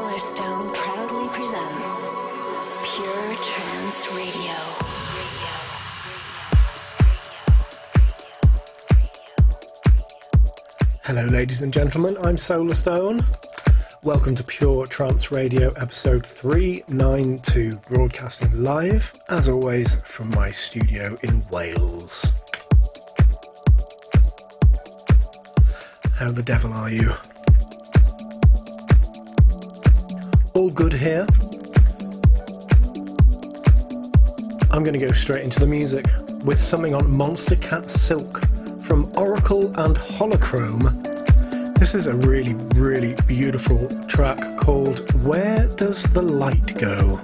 Solarstone proudly presents Pure Trance Radio. Hello, ladies and gentlemen, I'm Solarstone. Welcome to Pure Trance Radio episode 392, broadcasting live, as always, from my studio in Wales. How the devil are you? All good here? I'm going to go straight into the music with something on Monstercat Silk from Oracle and Holochrome. This is a really, really beautiful track called Where Does the Light Go?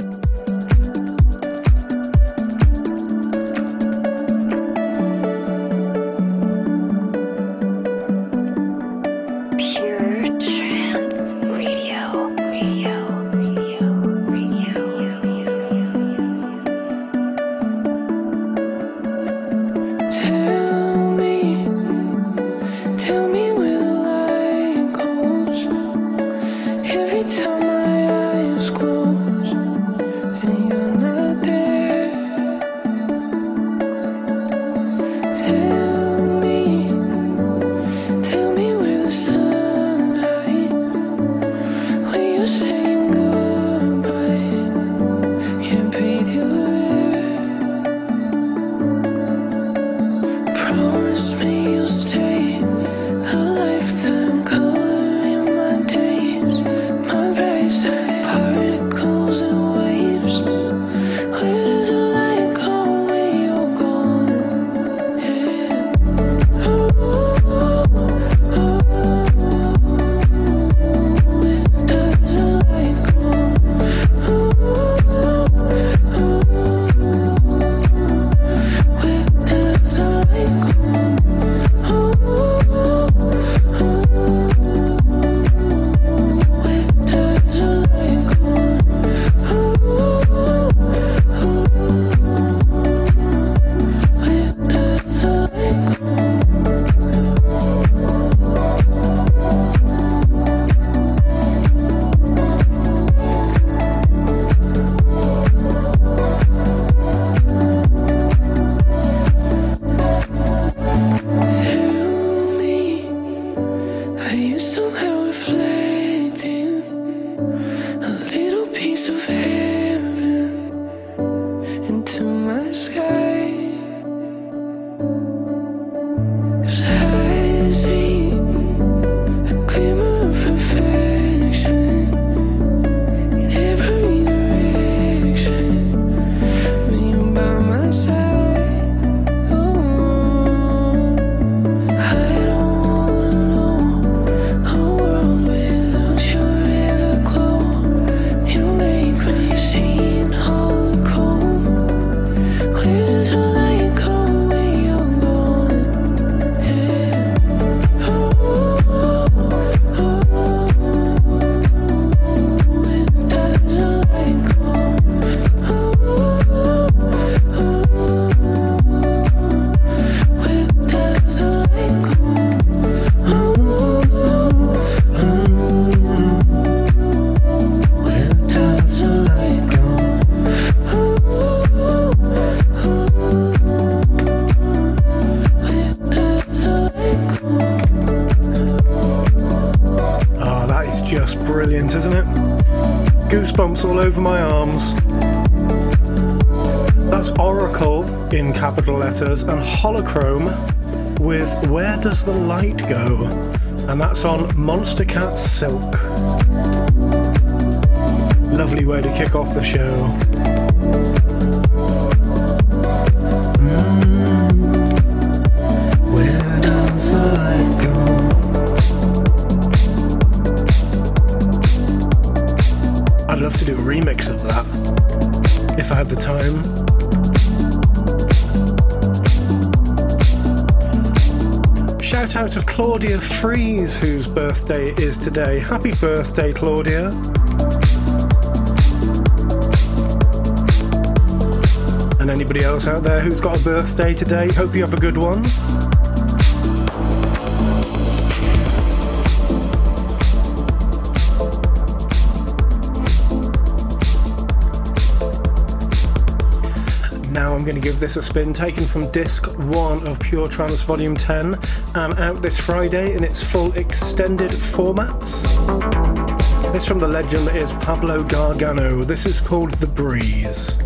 And Monstercat Silk. Lovely way to kick off the show. Claudia Fries, whose birthday is today. Happy birthday, Claudia. And anybody else out there who's got a birthday today, hope you have a good one. To give this a spin, taken from disc 1 of Pure Trance Volume 10 and out this Friday in its full extended formats. It's from the legend that is Pablo Gargano. This is called The Breeze.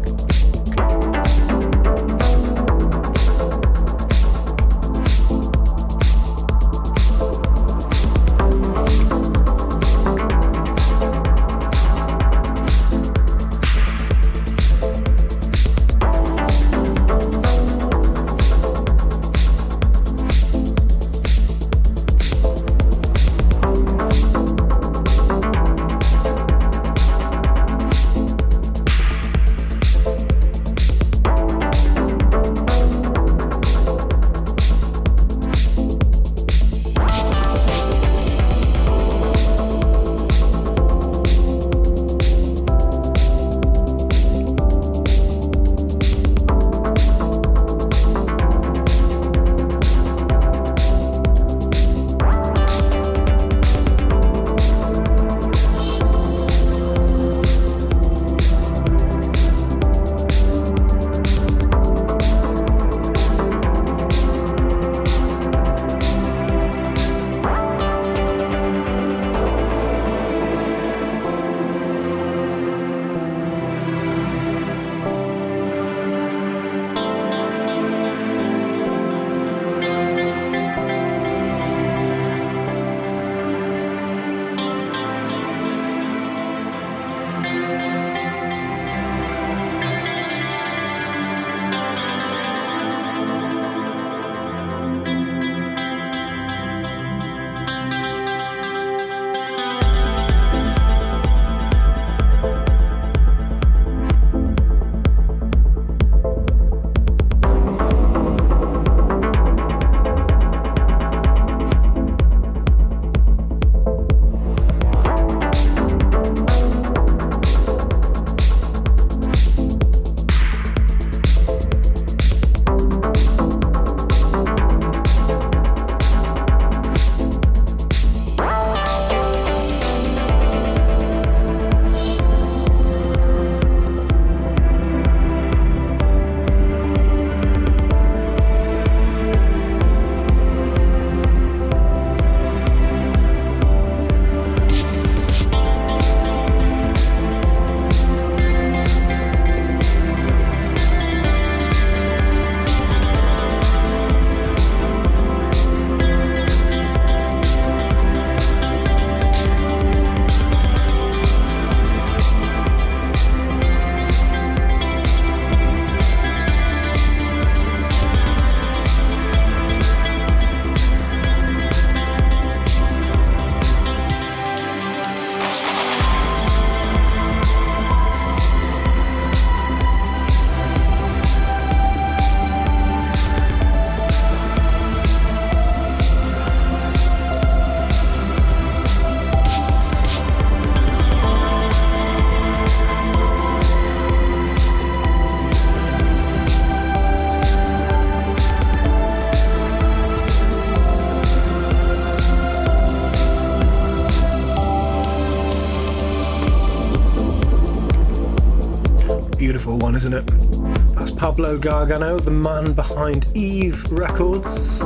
Pablo Gargano, the man behind Eve Records.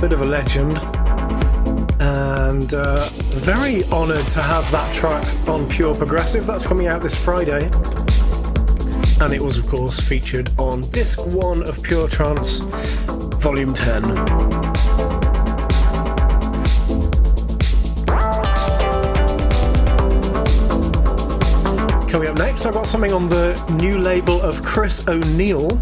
Bit of a legend. And uh, very honoured to have that track on Pure Progressive. That's coming out this Friday. And it was, of course, featured on disc one of Pure Trance, Volume 10. Coming up next, I've got something on the new label of Chris O'Neill.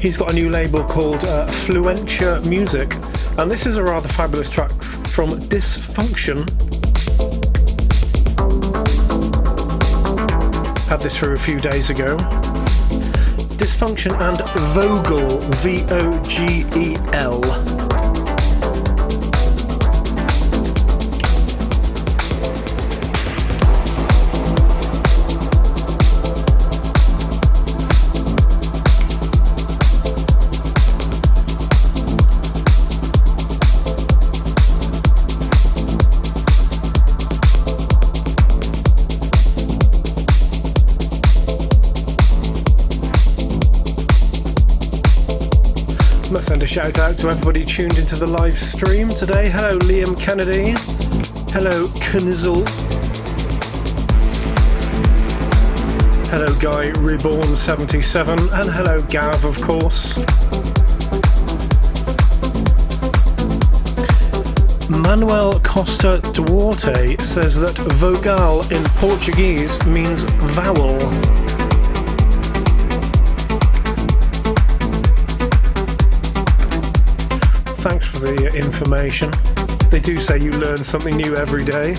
He's got a new label called uh, Fluentia Music, and this is a rather fabulous track from Disfunktion. Had this through a few days ago. Disfunktion and Vogel, V O G E L. shout out to everybody tuned into the live stream today. Hello, Liam Kennedy. Hello, Knizzle. Hello, Guy Reborn77. And hello, Gav, of course. Manuel Costa Duarte says that vogal in Portuguese means vowel. The information. They do say you learn something new every day.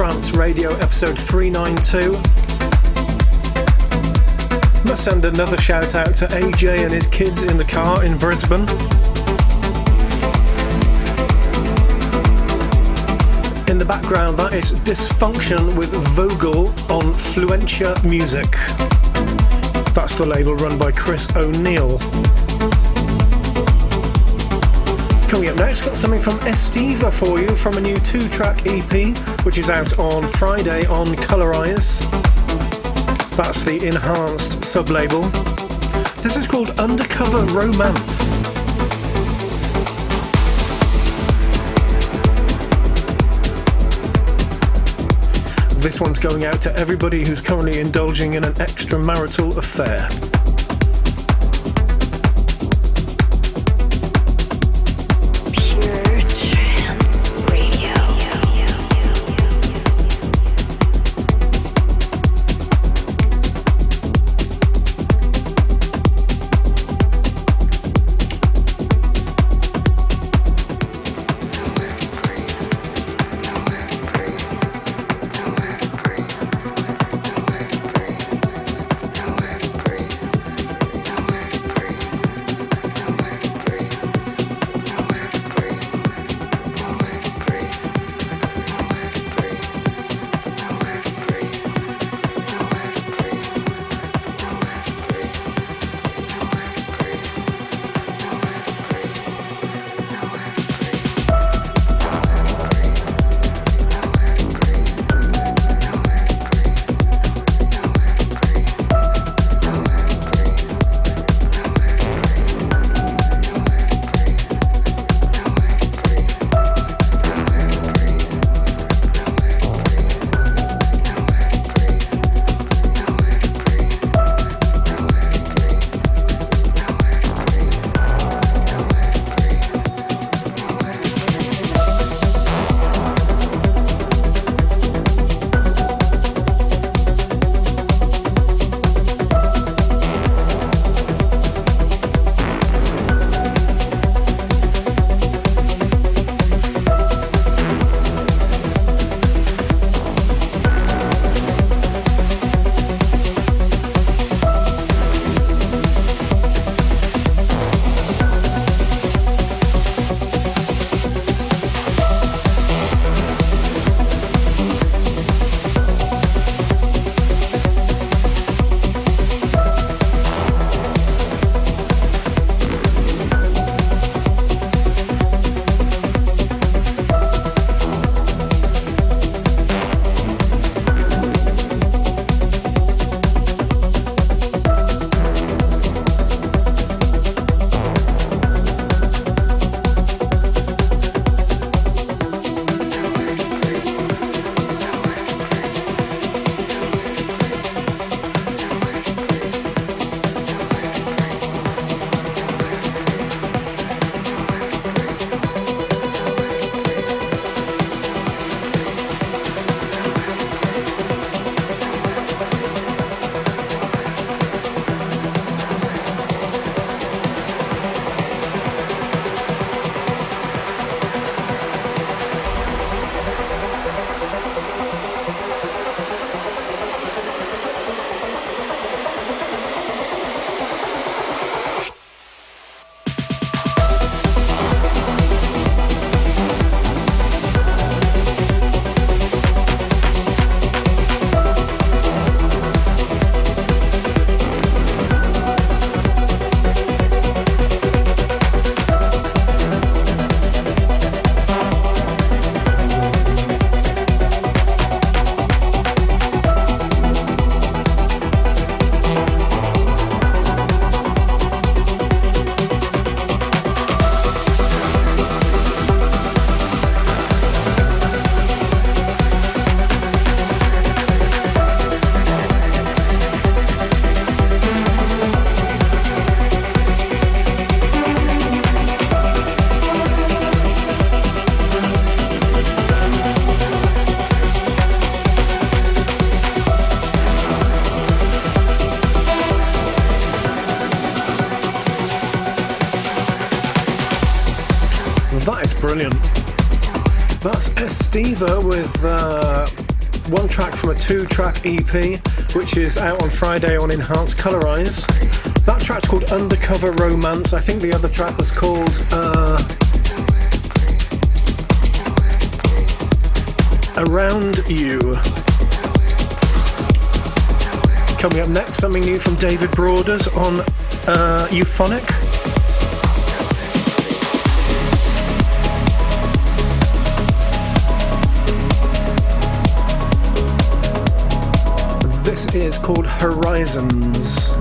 Trance Radio, episode 392. Must send another shout out to AJ and his kids in the car in Brisbane. In the background, that is Disfunktion with Vogel on Fluentia Music. That's the label run by Chris O'Neill. Coming up next, got something from Estiva for you from a new two track EP, which is out on Friday on Colorize. That's the enhanced sub label. This is called Undercover Romance. This one's going out to everybody who's currently indulging in an extramarital affair. With uh, one track from a two track EP, which is out on Friday on Enhanced Colorize. That track's called Undercover Romance. I think the other track was called. Uh, Around You. Coming up next, something new from David Broaders on uh, Euphonic. Is called Horizons.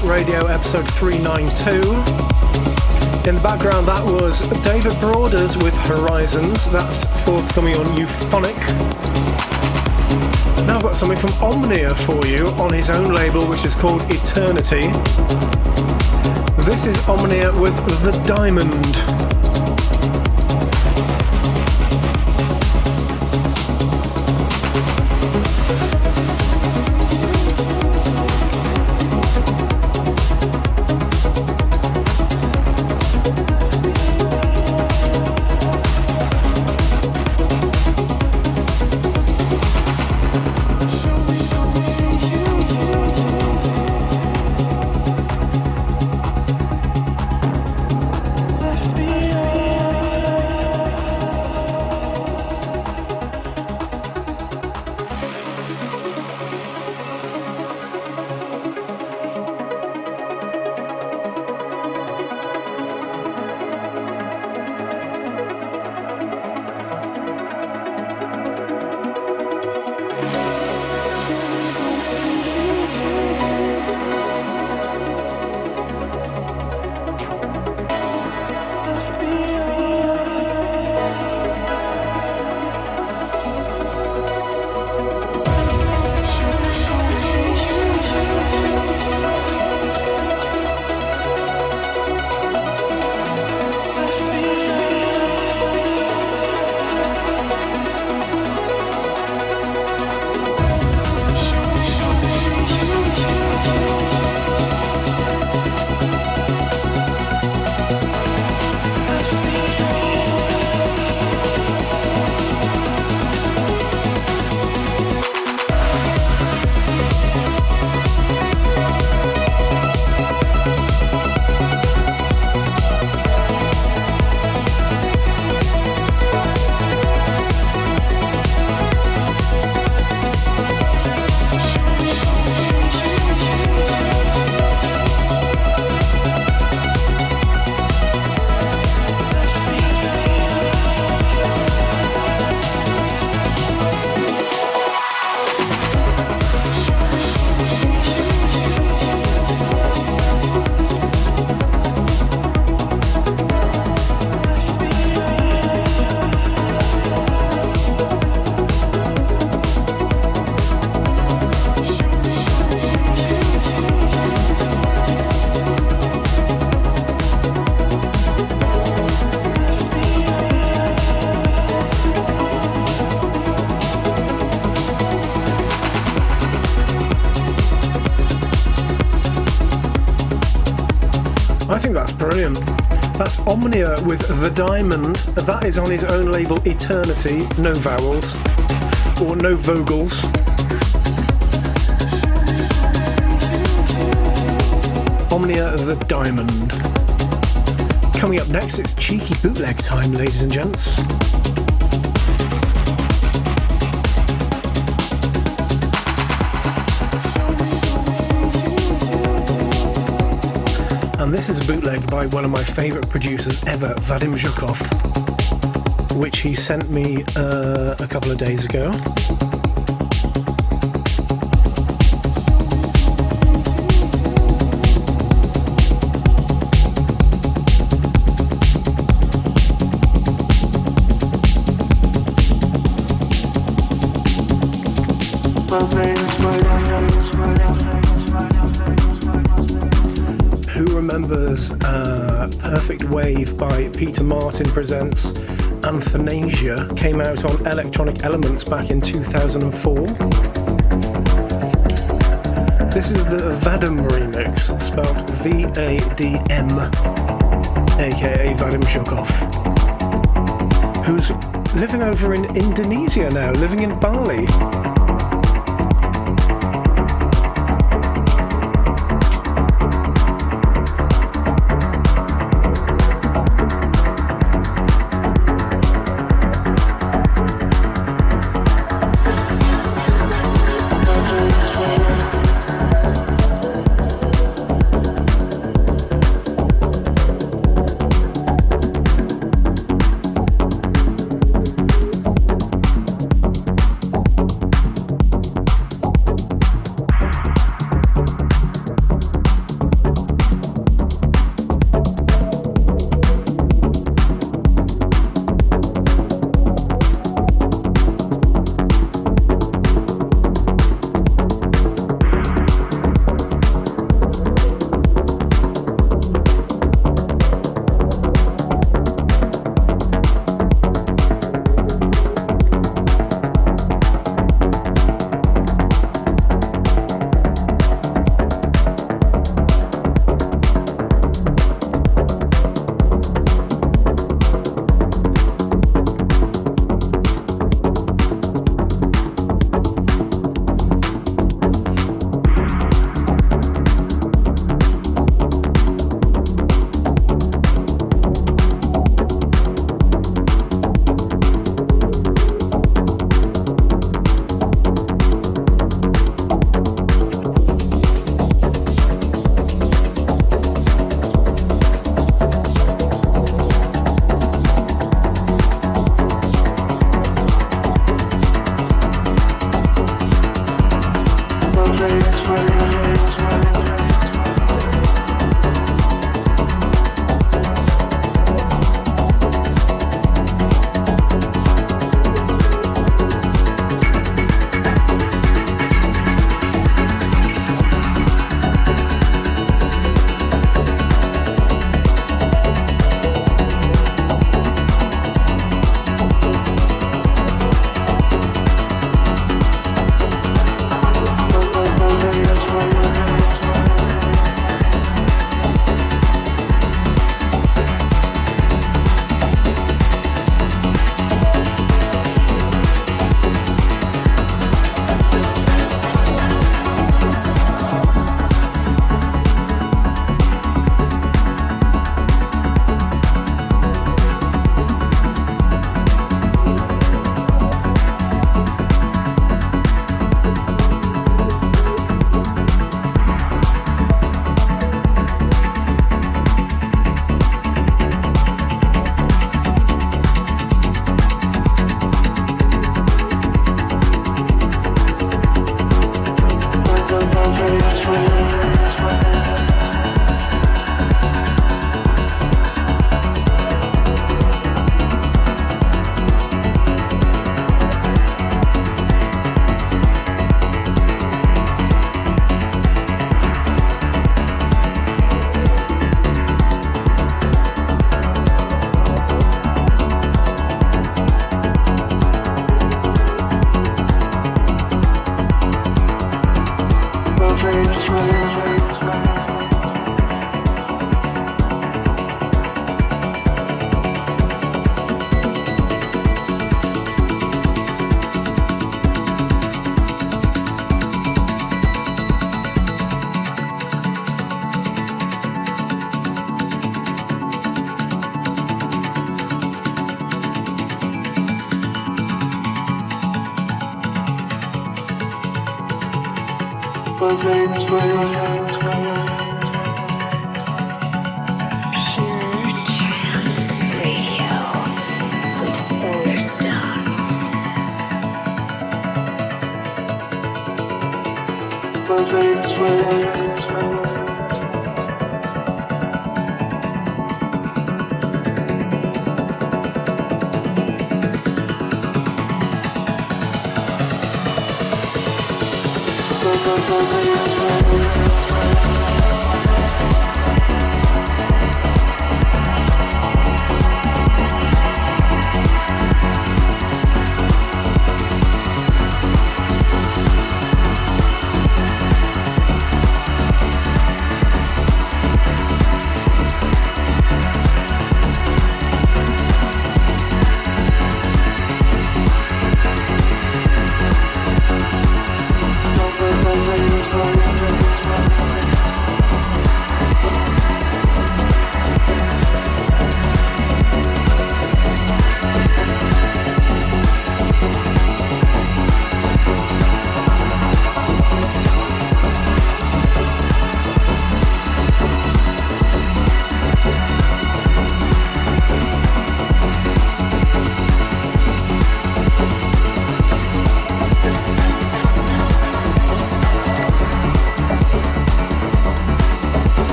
Radio episode 392. In the background, that was David Broaders with Horizons. That's forthcoming on Euphonic. Now I've got something from Omnia for you on his own label, which is called ETRNTY. This is Omnia with The Diamond. Omnia with The Diamond. That is on his own label ETRNTY, no vowels or no vocals. Omnia The Diamond. Coming up next, it's cheeky bootleg time, ladies and gents. And this is a bootleg by one of my favourite producers ever, Vadim Zhukov, which he sent me uh, a couple of days ago. Uh, Perfect Wave by Peter Martin Presents Athanasia came out on Electronic Elements back in 2004. This is the Vadam remix, spelled V A D M, aka Vadim Zhukov, who's living over in Indonesia now, living in Bali. with me.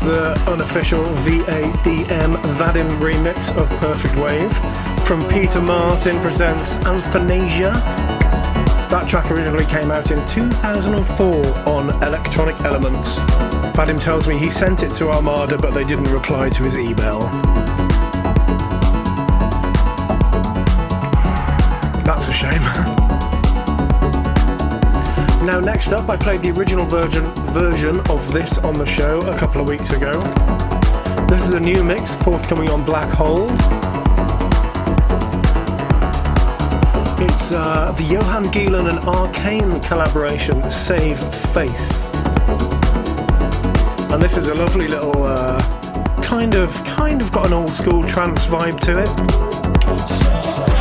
The unofficial VADM Vadim remix of Perfect Wave from Peter Martin presents Anthanasia. That track originally came out in 2004 on Electronic Elements. Vadim tells me he sent it to Armada but they didn't reply to his email. Next up, I played the original version version of this on the show a couple of weeks ago. This is a new mix forthcoming on Black Hole. It's uh, the Johan Gielen and Arkayne collaboration, Save Face. And this is a lovely little uh, kind of kind of got an old school trance vibe to it.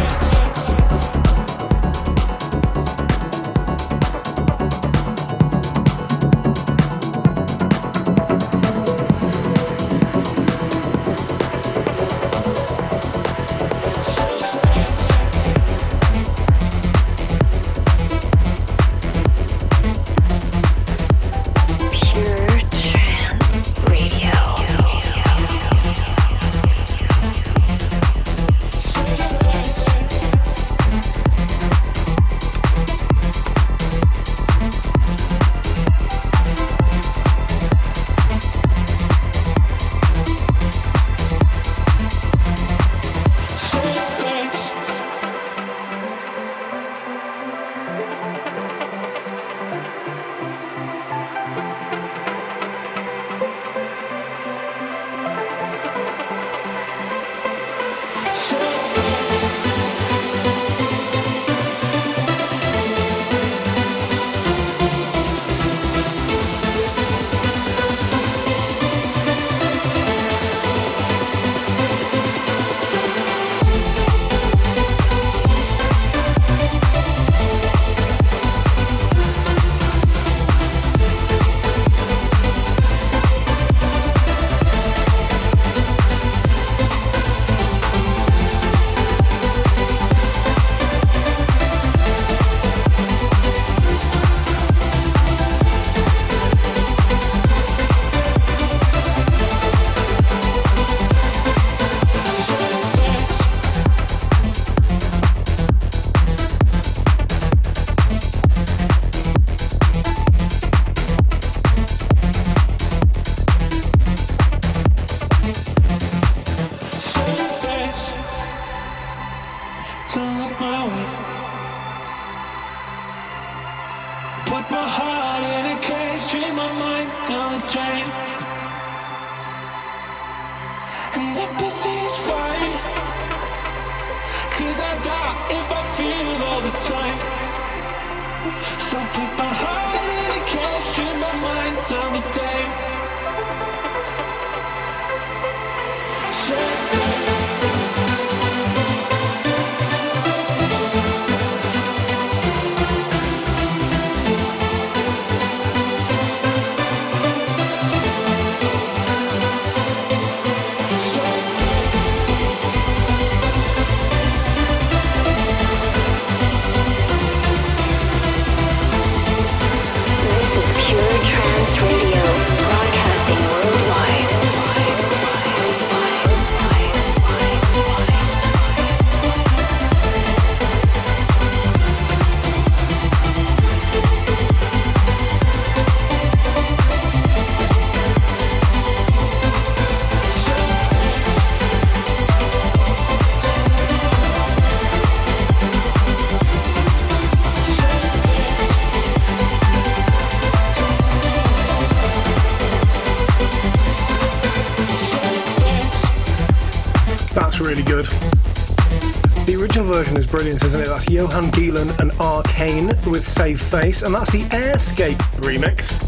Isn't it? That's Johan Gielen and Arkayne with Save Face, and that's the Airscape remix.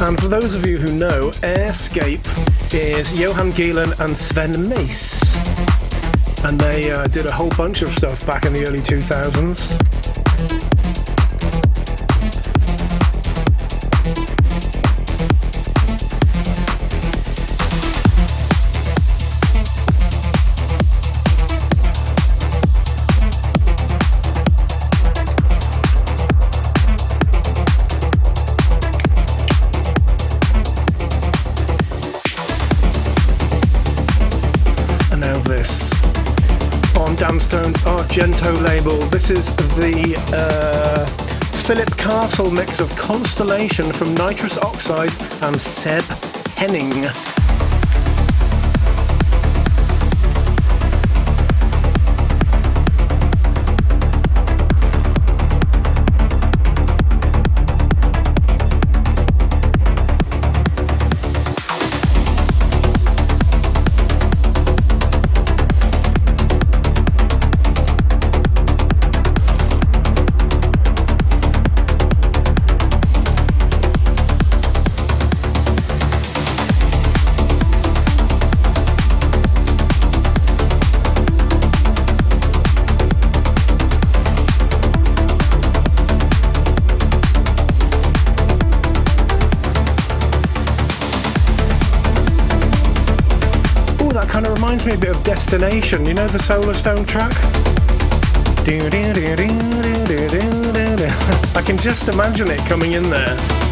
And for those of you who know, Airscape is Johan Gielen and Sven Maes. And they uh, did a whole bunch of stuff back in the early 2000s. This is the uh, Philip Castle mix of Constellation from Nitrous Oxide and Seb Henning. Destination, you know the Solarstone track? I can just imagine it coming in there.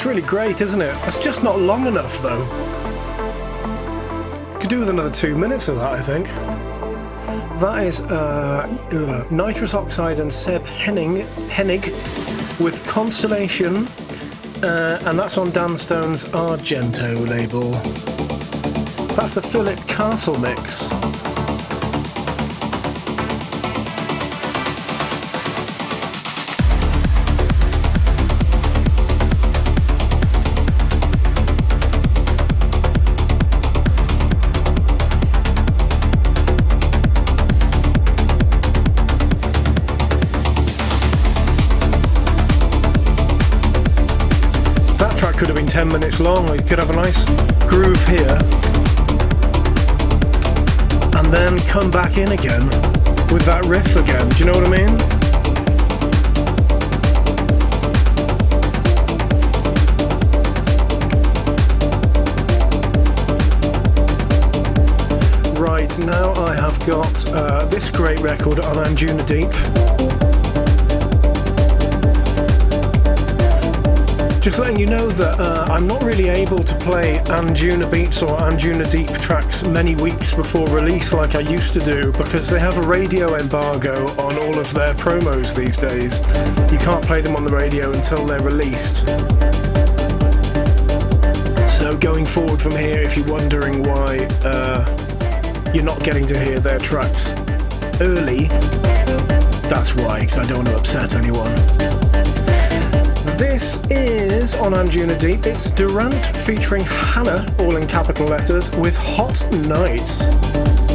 That's really great, isn't it? That's just not long enough, though. Could do with another two minutes of that, I think. That is uh, Nitrous Oxide and Seb Henning, Hennig with Constellation, uh, and that's on Dan Stone's Argento label. That's the Philip Castle mix. 10 minutes long, or you could have a nice groove here. and then come back in again with that riff again. Do you know what I mean? Right, now I have got uh, this great record on Anjunadeep. Just letting you know that uh, I'm not really able to play Anjunabeats or Anjunadeep tracks many weeks before release like I used to do because they have a radio embargo on all of their promos these days. You can't play them on the radio until they're released. So going forward from here, if you're wondering why uh, you're not getting to hear their tracks early, that's why, because I don't want to upset anyone. This is on Anjunadeep. It's Durante featuring HANA, all in capital letters, with Hot Nights.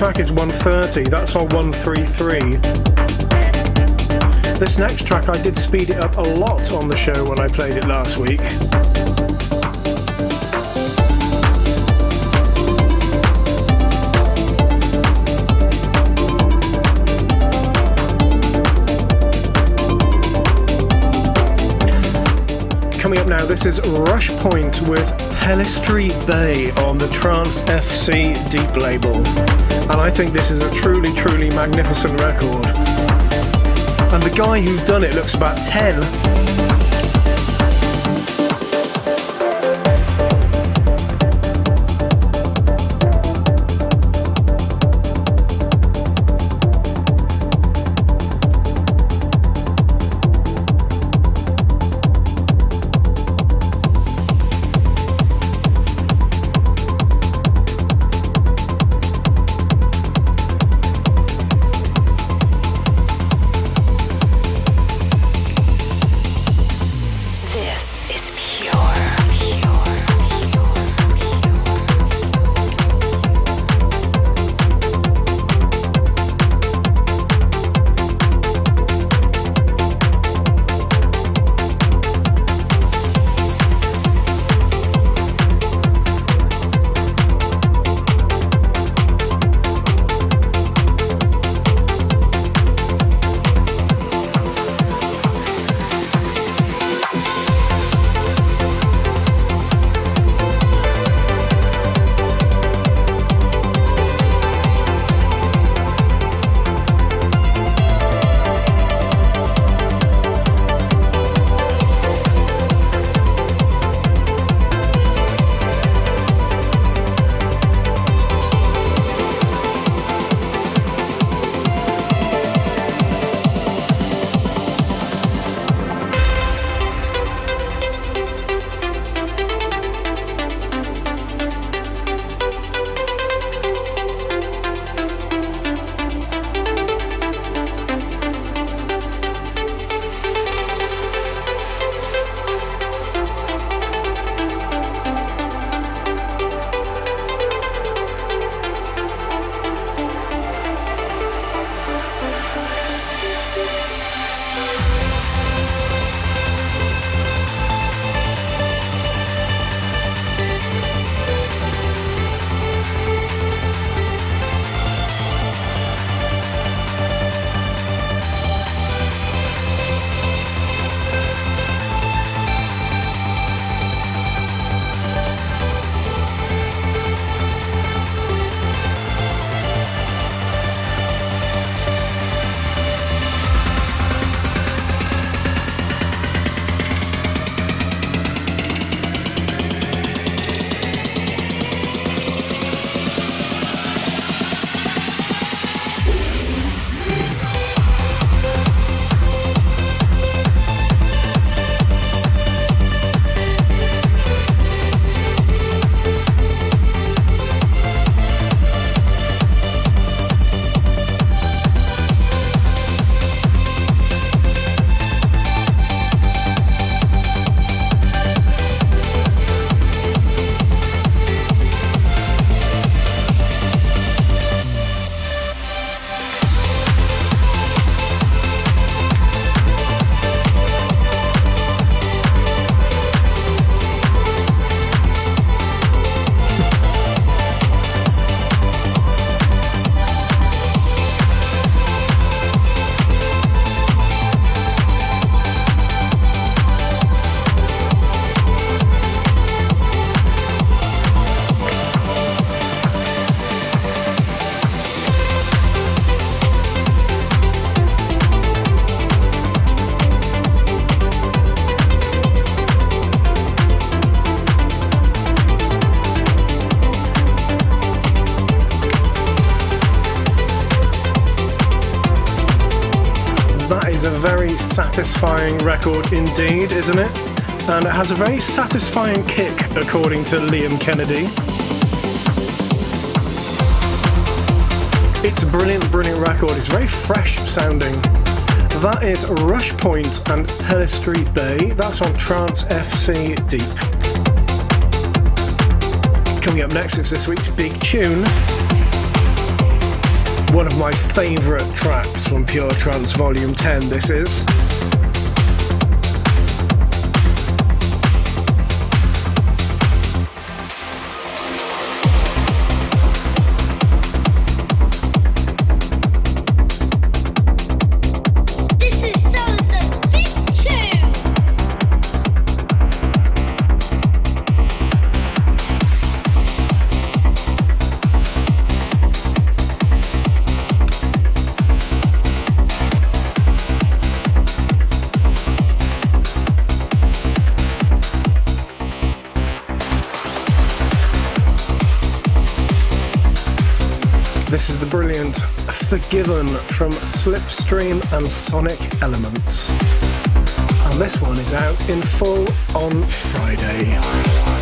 Track is 130, that's on 133. This next track I did speed it up a lot on the show when I played it last week. Coming up now, this is RushPoint with Pelistry Bay on the Trance FC Deep label. And I think this is a truly, truly magnificent record. And the guy who's done it looks about 10. Record indeed, isn't it? And it has a very satisfying kick, according to Liam Kennedy. It's a brilliant, brilliant record. It's very fresh sounding. That is RushPoint and Street Bay. That's on Trance FC Deep. Coming up next is this week's big tune. One of my favourite tracks from Pure Trance Volume 10, this is. Forgiven from Slipstream and Sonic Elements. And this one is out in full on Friday.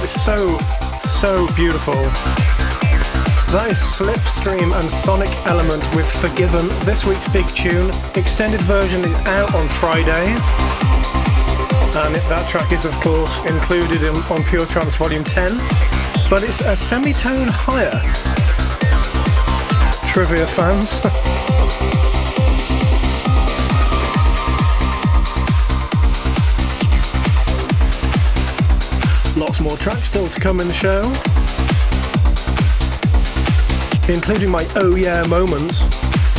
Record. It's so, so beautiful. That is Slipstream and Sonic Element with Forgiven, this week's big tune. Extended version is out on Friday. And it, that track is, of course, included in, on Pure Trance Volume 10. But it's a semitone higher. Trivia fans. Lots more tracks still to come in the show, including my Oh Yeah moment,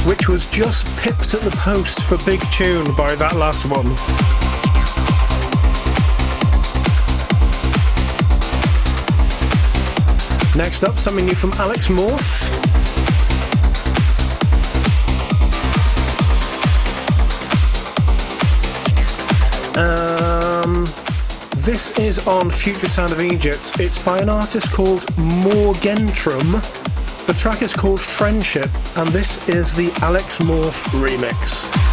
which was just pipped at the post for Big Tune by that last one. Next up, something new from Alex Morph. This is on Future Sound of Egypt. It's by an artist called Morgentraum. The track is called Friendship, and this is the Alex M.O.R.P.H. remix.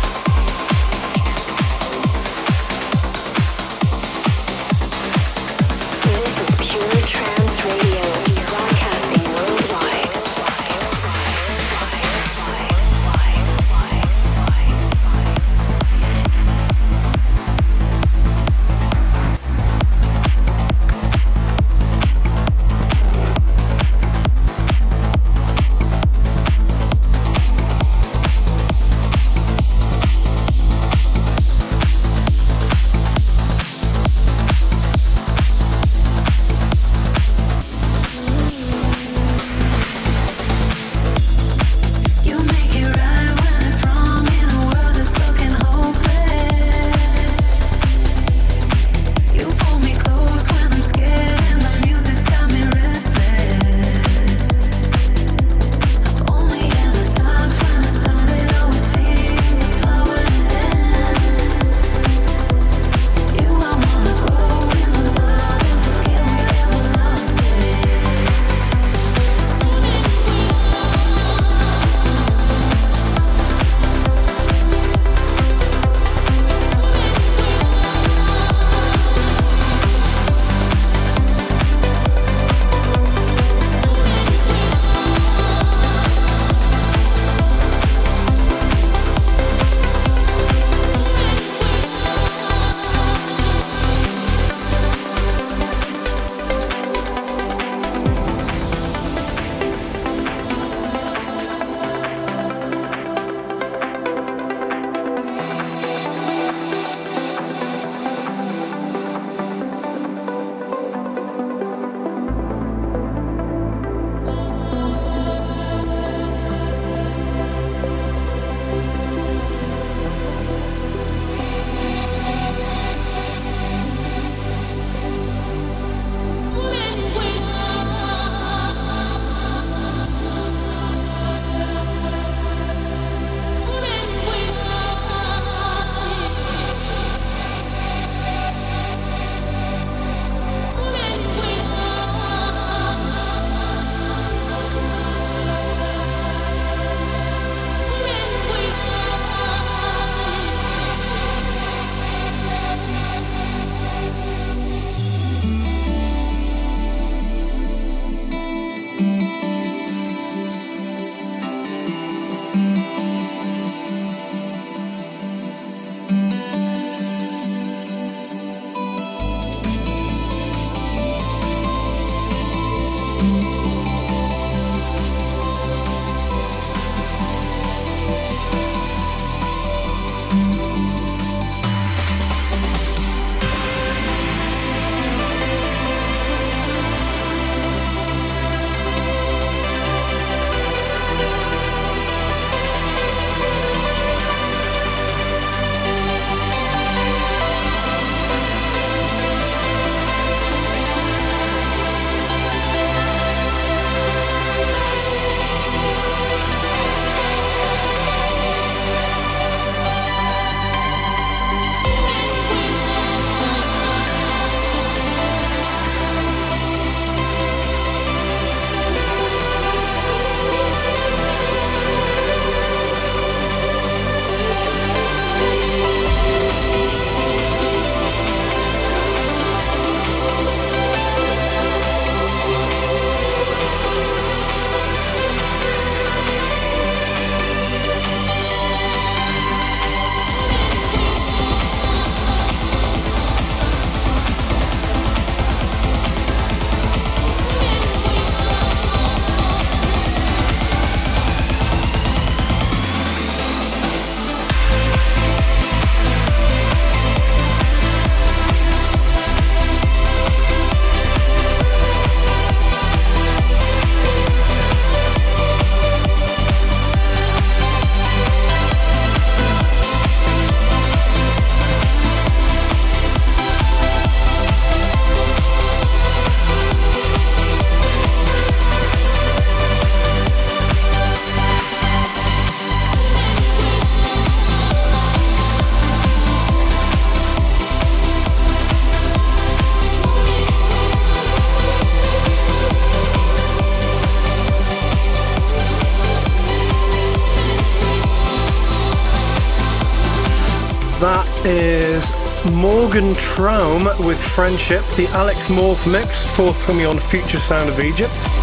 Morgentraum with Friendship, the Alex M.O.R.P.H mix, forthcoming on Future Sound of Egypt.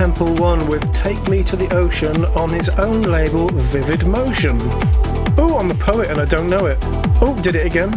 Temple One with Take Me to the Ocean on his own label Vivid Motion. Oh, I'm a poet and I don't know it. Oh, did it again.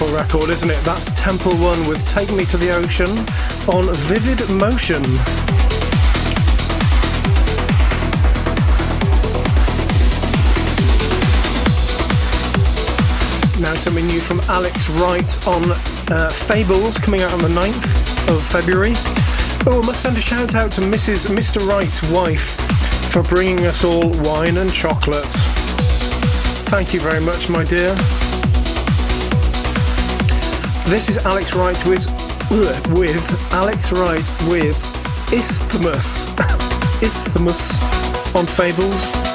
Wonderful record, isn't it? That's Temple One with Take Me to the Ocean on Vivid Motion. Now, something new from Alex Wright on uh, Fables coming out on the 9th of February. Oh, I must send a shout out to Mrs. Mr. Wright's wife for bringing us all wine and chocolate. Thank you very much, my dear. This is Alex Wright with with Alex Wright with Isthmus Isthmus on Fables.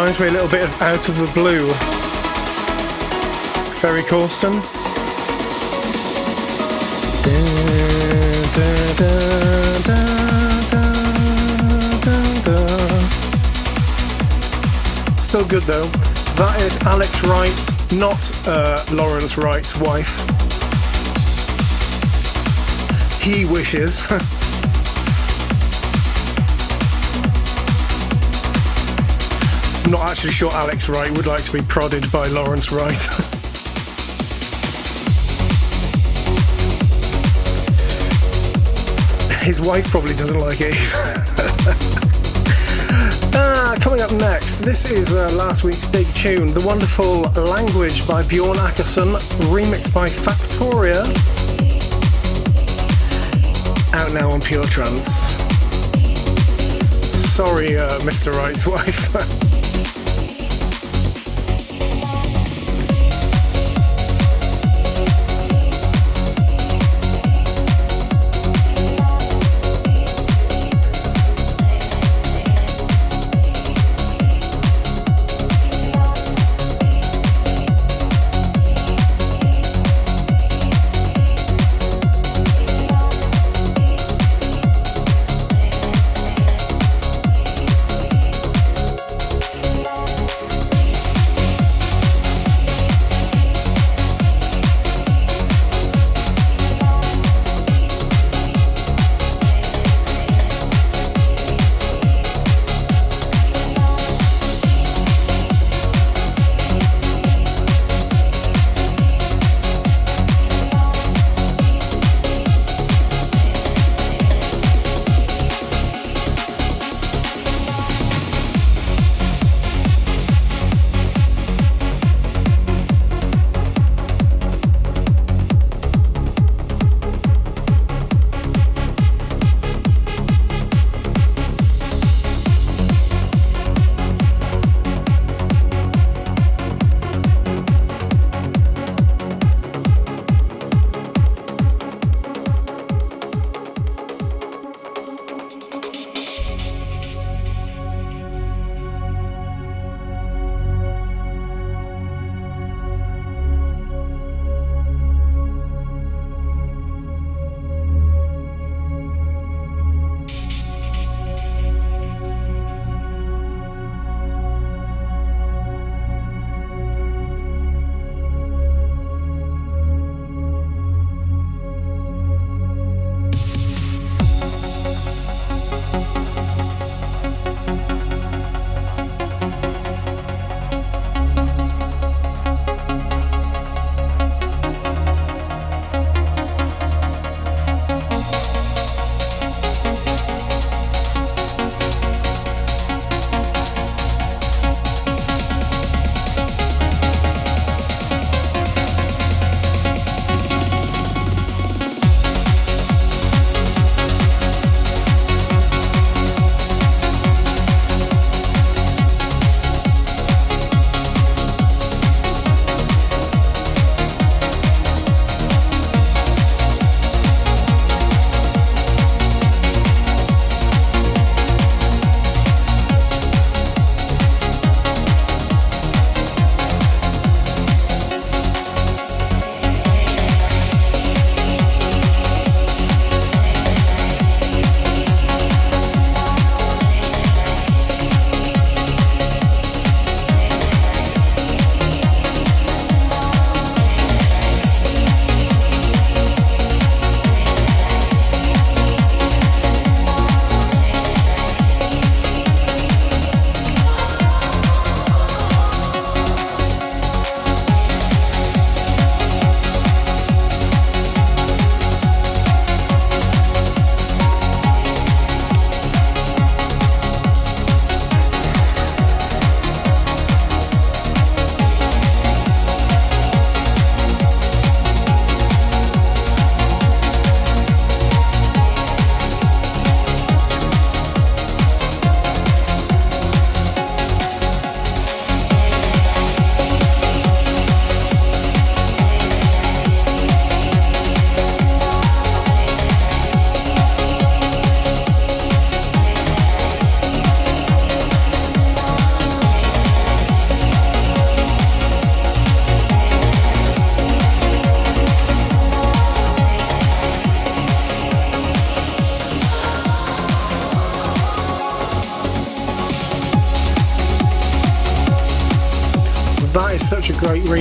Reminds me a little bit of Out of the Blue. Ferry Corsten. Still good though. That is Alex Wright, not uh, Lawrence Wright's wife. He wishes. I'm not actually sure Alex Wright would like to be prodded by Lawrence Wright. His wife probably doesn't like it ah, coming up next, this is uh, last week's big tune, the wonderful Language by Bjorn Akesson, remixed by Factoria. Out now on Pure Trance. Sorry, uh, Mr. Wright's wife.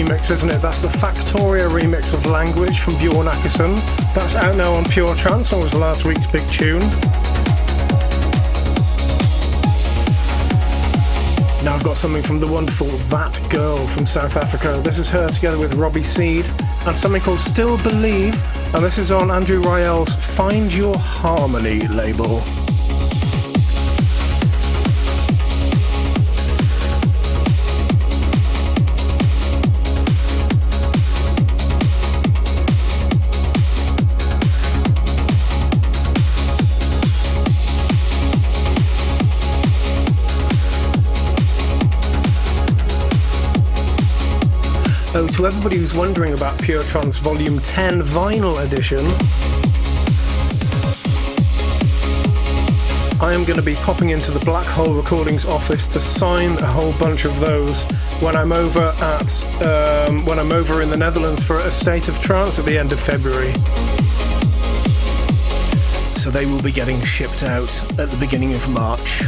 Remix, isn't it? That's the Factoria remix of Language from Bjorn Akesson. That's out now on Pure Trance and was last week's big tune. Now I've got something from the wonderful That Girl from South Africa. This is her together with Robbie Seed and something called Still Believe, and this is on Andrew Rayel's Find Your Harmony label. To everybody who's wondering about Pure Trance Volume 10 vinyl edition, I am going to be popping into the Black Hole Recordings office to sign a whole bunch of those when I'm over at um, when I'm over in the Netherlands for a state of trance at the end of February. So they will be getting shipped out at the beginning of March.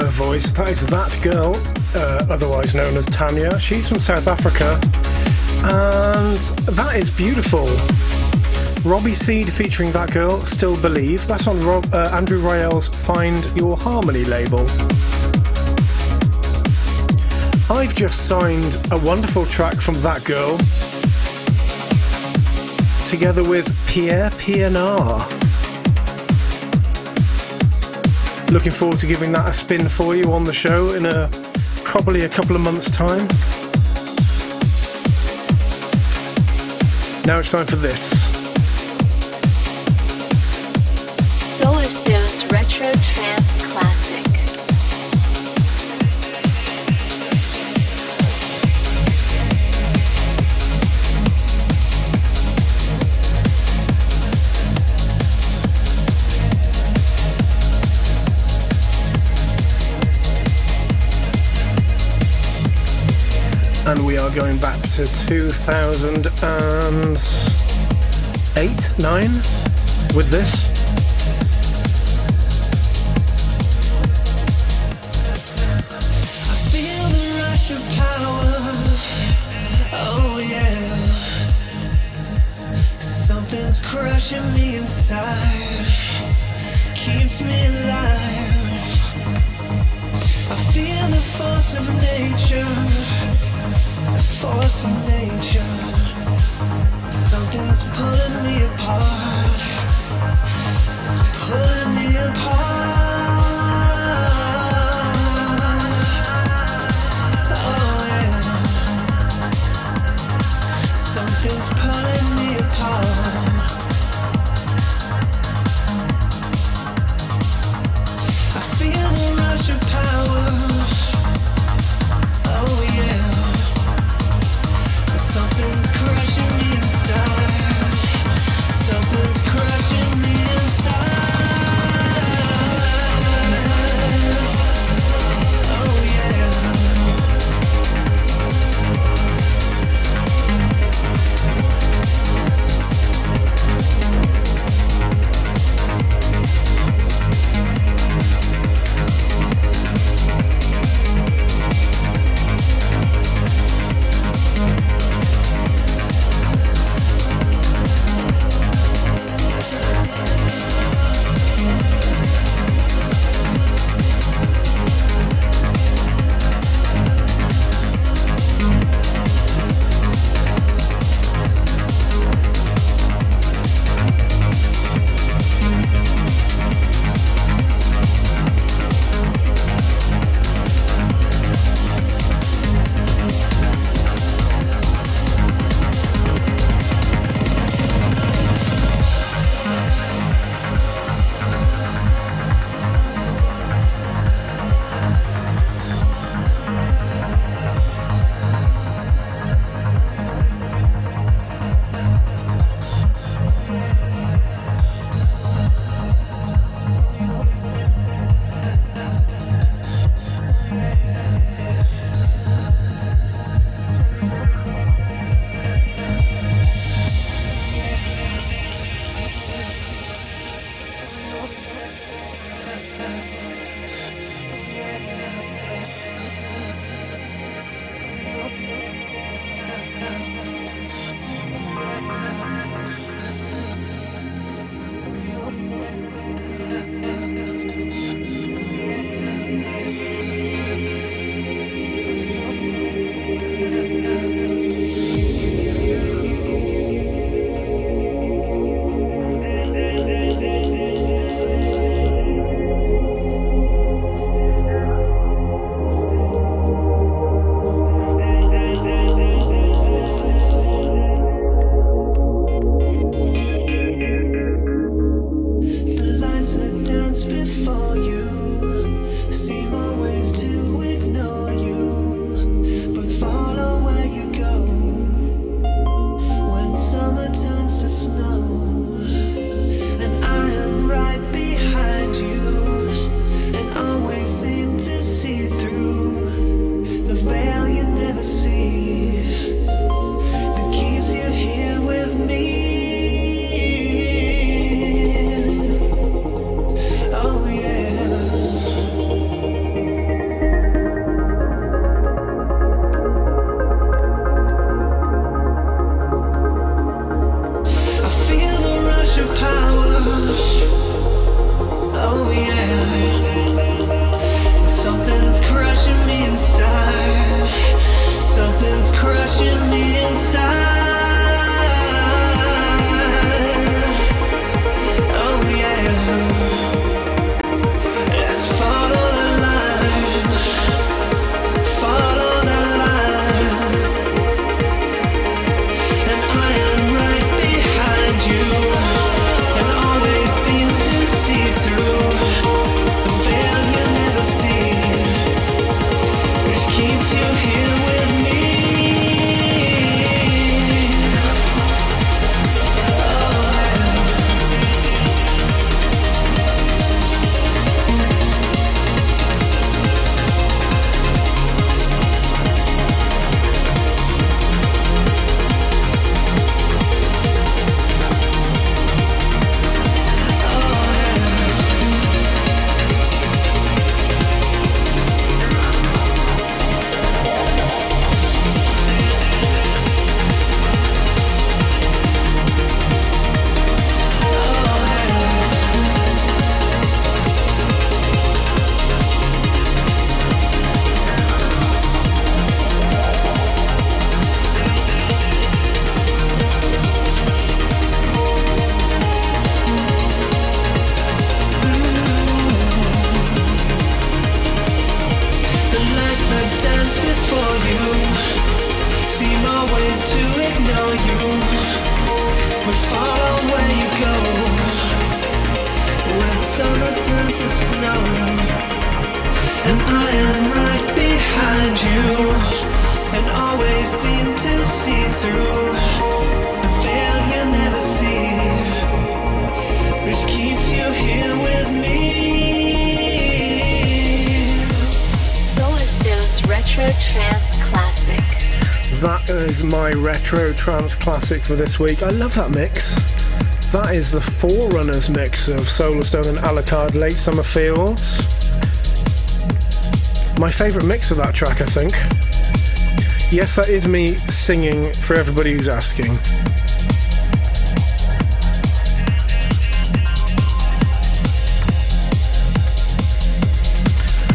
Her voice. That is that girl, uh, otherwise known as Tanya. She's from South Africa, and that is beautiful. Robbie Seed featuring that girl, Still Believe. That's on Rob, uh, Andrew Rayel's Find Your Harmony label. I've just signed a wonderful track from that girl. together with Pierre Pienaar. Looking forward to giving that a spin for you on the show in a probably a couple of months' time. Now it's time for this. Going back to 2008 9 with this. Oh yeah. Something's crushing me inside. Of trance classic for this week. I love that mix. That is the Forerunners mix of Solarstone and Alucard Late Summer Fields. My favourite mix of that track, I think. Yes, that is me singing for everybody who's asking.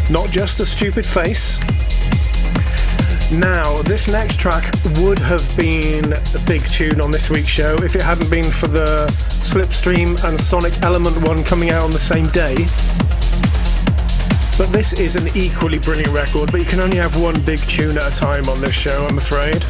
Not just a stupid face. Now, this next track would have been a big tune on this week's show if it hadn't been for the Slipstream and Sonic Element one coming out on the same day. But this is an equally brilliant record, but you can only have one big tune at a time on this show, I'm afraid.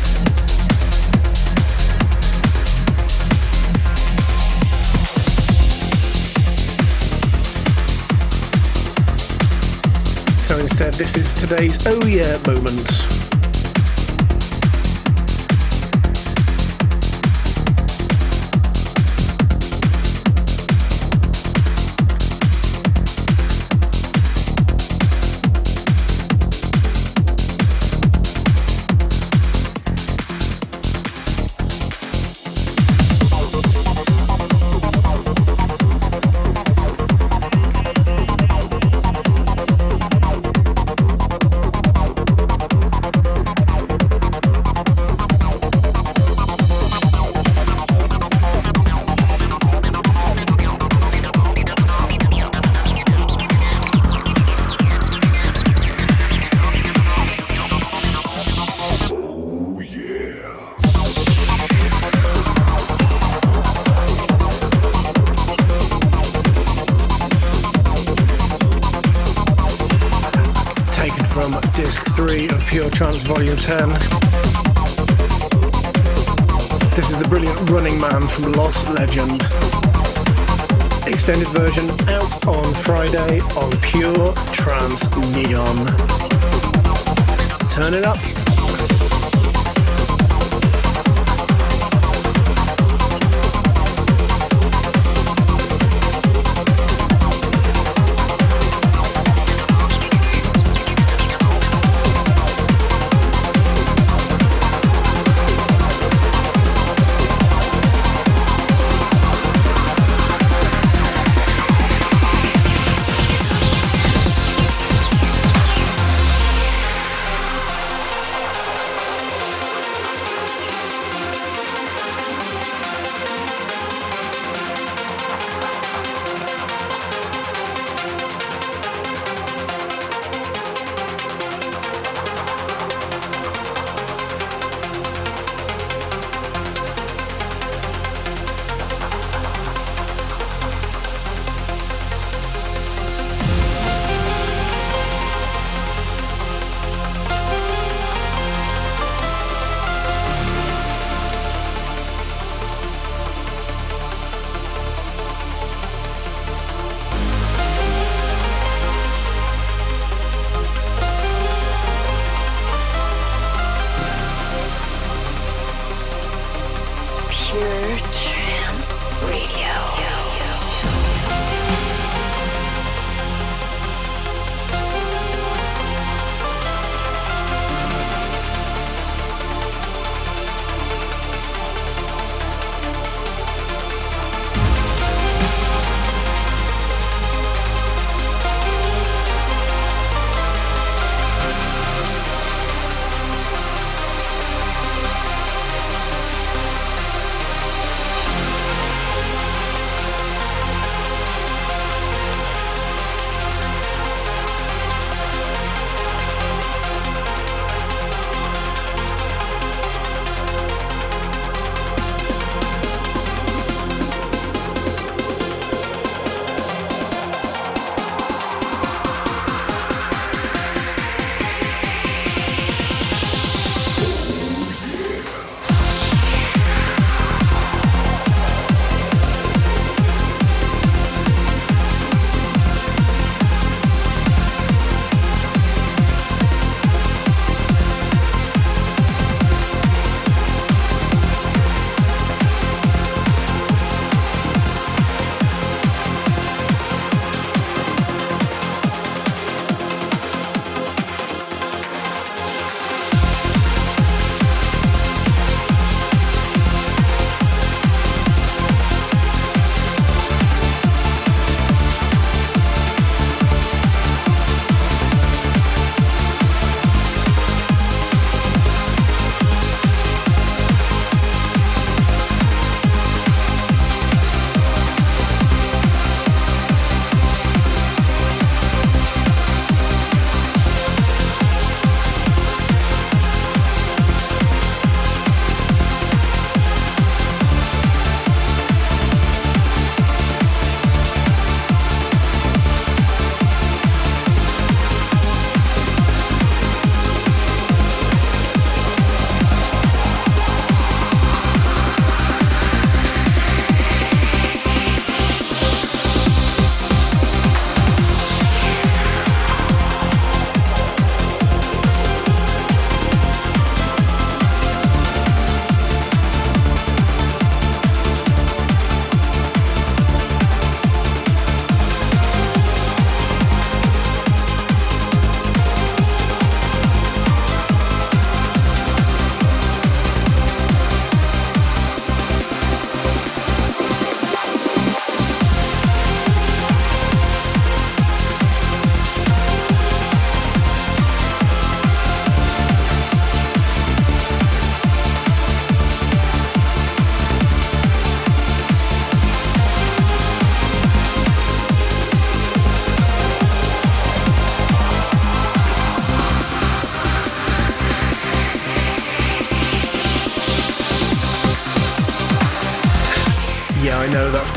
So instead, this is today's Oh Yeah moment. Trance Volume 10. This is the brilliant Running Man from LostLegend. Extended version out on Friday on Pure Trance Neon. Turn it up.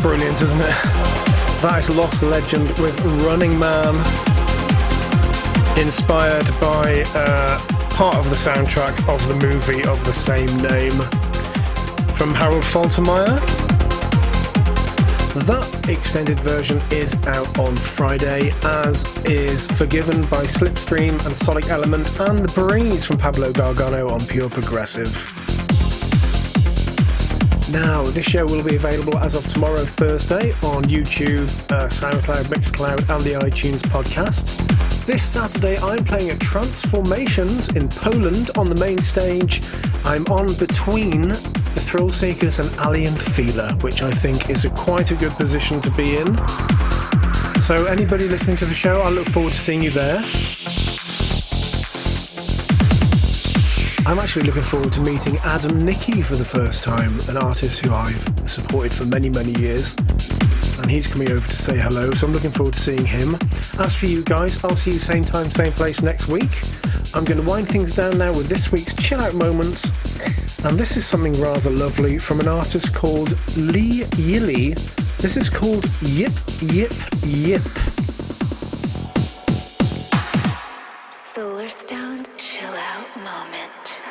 Brilliant, isn't it? That is LostLegend with Running Man, inspired by uh, part of the soundtrack of the movie of the same name from Harold Faltermeyer. That extended version is out on Friday, as is Forgiven by Slipstream and Sonic Element, and The Breeze from Pablo Gargano on Pure Progressive. Now, this show will be available as of tomorrow, Thursday, on YouTube, uh, SoundCloud, Mixcloud, and the iTunes podcast. This Saturday, I'm playing at Transformations in Poland on the main stage. I'm on between the Thrillseekers and Aly & Fila, which I think is a quite a good position to be in. So, anybody listening to the show, I look forward to seeing you there. I'm actually looking forward to meeting Adam Nickey for the first time, an artist who I've supported for many, many years. And he's coming over to say hello, so I'm looking forward to seeing him. As for you guys, I'll see you same time, same place next week. I'm going to wind things down now with this week's chill out moments. And this is something rather lovely from an artist called Li Yilei. This is called Yip Yip Yip. Solarstone's chill out moment.